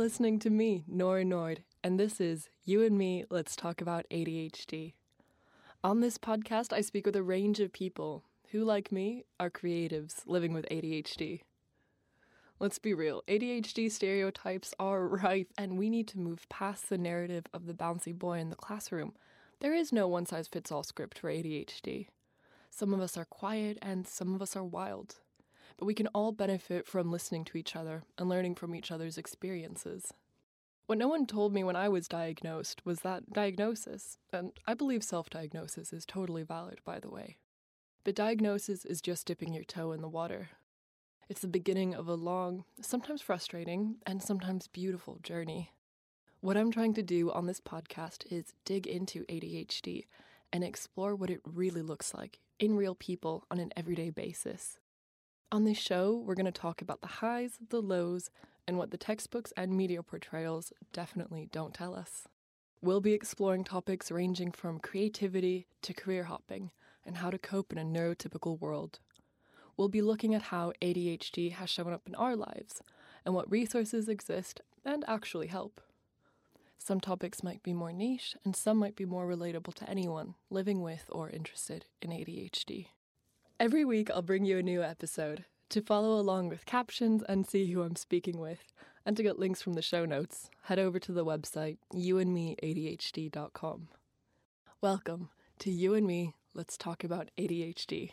listening to me, Nora Nord, and this is You and Me Let's Talk About ADHD. On this podcast, I speak with a range of people who, like me, are creatives living with ADHD. Let's be real, ADHD stereotypes are rife, and we need to move past the narrative of the bouncy boy in the classroom. There is no one size fits all script for ADHD. Some of us are quiet, and some of us are wild but we can all benefit from listening to each other and learning from each other's experiences. What no one told me when I was diagnosed was that diagnosis, and I believe self diagnosis is totally valid, by the way. But diagnosis is just dipping your toe in the water. It's the beginning of a long, sometimes frustrating, and sometimes beautiful journey. What I'm trying to do on this podcast is dig into ADHD and explore what it really looks like in real people on an everyday basis. On this show, we're going to talk about the highs, the lows, and what the textbooks and media portrayals definitely don't tell us. We'll be exploring topics ranging from creativity to career hopping and how to cope in a neurotypical world. We'll be looking at how ADHD has shown up in our lives and what resources exist and actually help. Some topics might be more niche, and some might be more relatable to anyone living with or interested in ADHD. Every week, I'll bring you a new episode. To follow along with captions and see who I'm speaking with, and to get links from the show notes, head over to the website youandmeadhd.com. Welcome to You and Me, Let's Talk About ADHD.